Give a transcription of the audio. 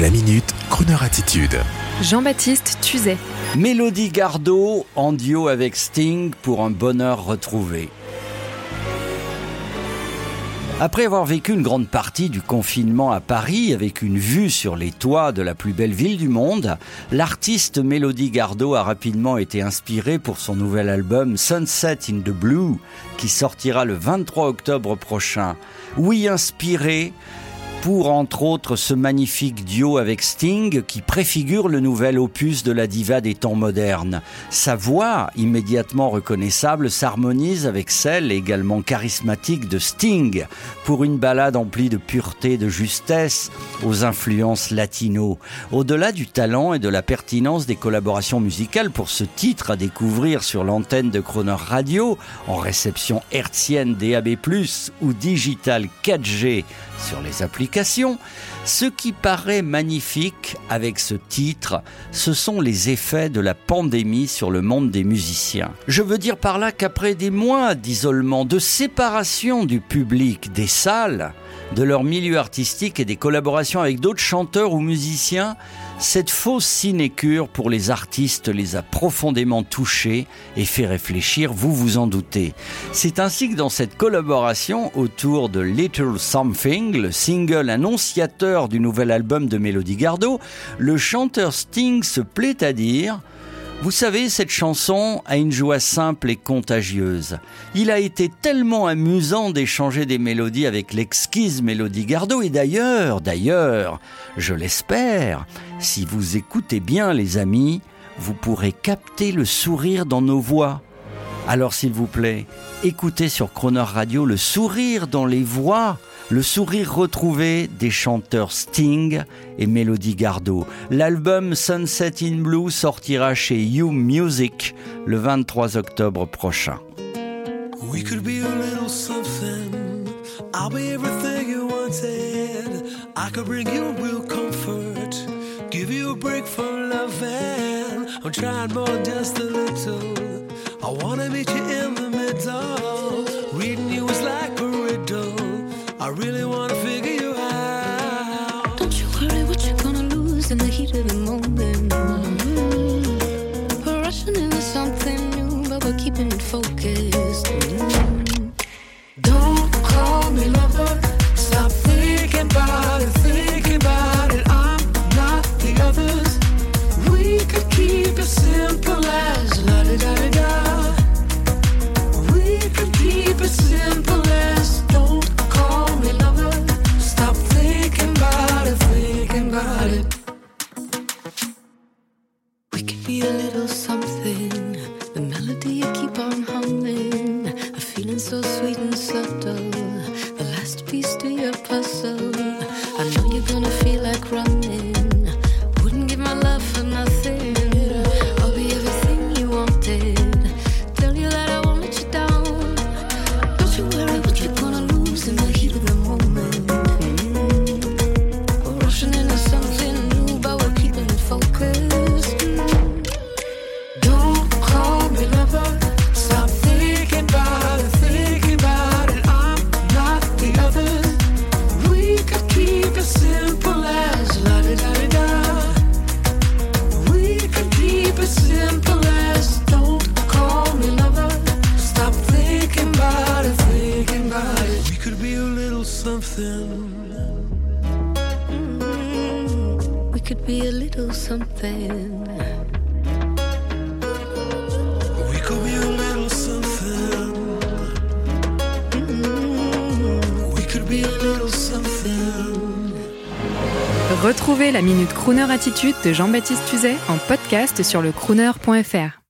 La minute, Kroneur attitude. Jean-Baptiste Tuzet. Mélodie Gardot en duo avec Sting pour un bonheur retrouvé. Après avoir vécu une grande partie du confinement à Paris avec une vue sur les toits de la plus belle ville du monde, l'artiste Mélodie Gardot a rapidement été inspirée pour son nouvel album Sunset in the Blue qui sortira le 23 octobre prochain. Oui, inspirée pour entre autres ce magnifique duo avec Sting qui préfigure le nouvel opus de la diva des temps modernes. Sa voix, immédiatement reconnaissable, s'harmonise avec celle également charismatique de Sting pour une balade emplie de pureté, de justesse, aux influences latino. Au-delà du talent et de la pertinence des collaborations musicales pour ce titre à découvrir sur l'antenne de Croner Radio, en réception hertzienne DAB+, ou digital 4G sur les applications ce qui paraît magnifique avec ce titre, ce sont les effets de la pandémie sur le monde des musiciens. Je veux dire par là qu'après des mois d'isolement, de séparation du public, des salles, de leur milieu artistique et des collaborations avec d'autres chanteurs ou musiciens, cette fausse sinécure pour les artistes les a profondément touchés et fait réfléchir, vous vous en doutez. C'est ainsi que dans cette collaboration autour de Little Something, le single annonciateur du nouvel album de Melody Gardot, le chanteur Sting se plaît à dire vous savez, cette chanson a une joie simple et contagieuse. Il a été tellement amusant d'échanger des mélodies avec l'exquise Mélodie Gardot et d'ailleurs, d'ailleurs, je l'espère, si vous écoutez bien les amis, vous pourrez capter le sourire dans nos voix. Alors s'il vous plaît, écoutez sur Croner Radio le sourire dans les voix le sourire retrouvé des chanteurs Sting et Melody Gardot. L'album Sunset in Blue sortira chez You Music le 23 octobre prochain. We could be a little something. I'll be everything you wanted. I could bring you real comfort. Give you a break from loving. I'm trying more just a little. I wanna meet you in the middle. I really wanna figure you out. Don't you worry what you're gonna lose in the heat of the moment. Mm-hmm. We're rushing into something new, but we're keeping it focused. So sweet and subtle. Something. We could be a little something. We could be a little something. We could be a little something. Retrouvez la Minute Crooner Attitude de Jean-Baptiste Tuzet en podcast sur le crooner.fr.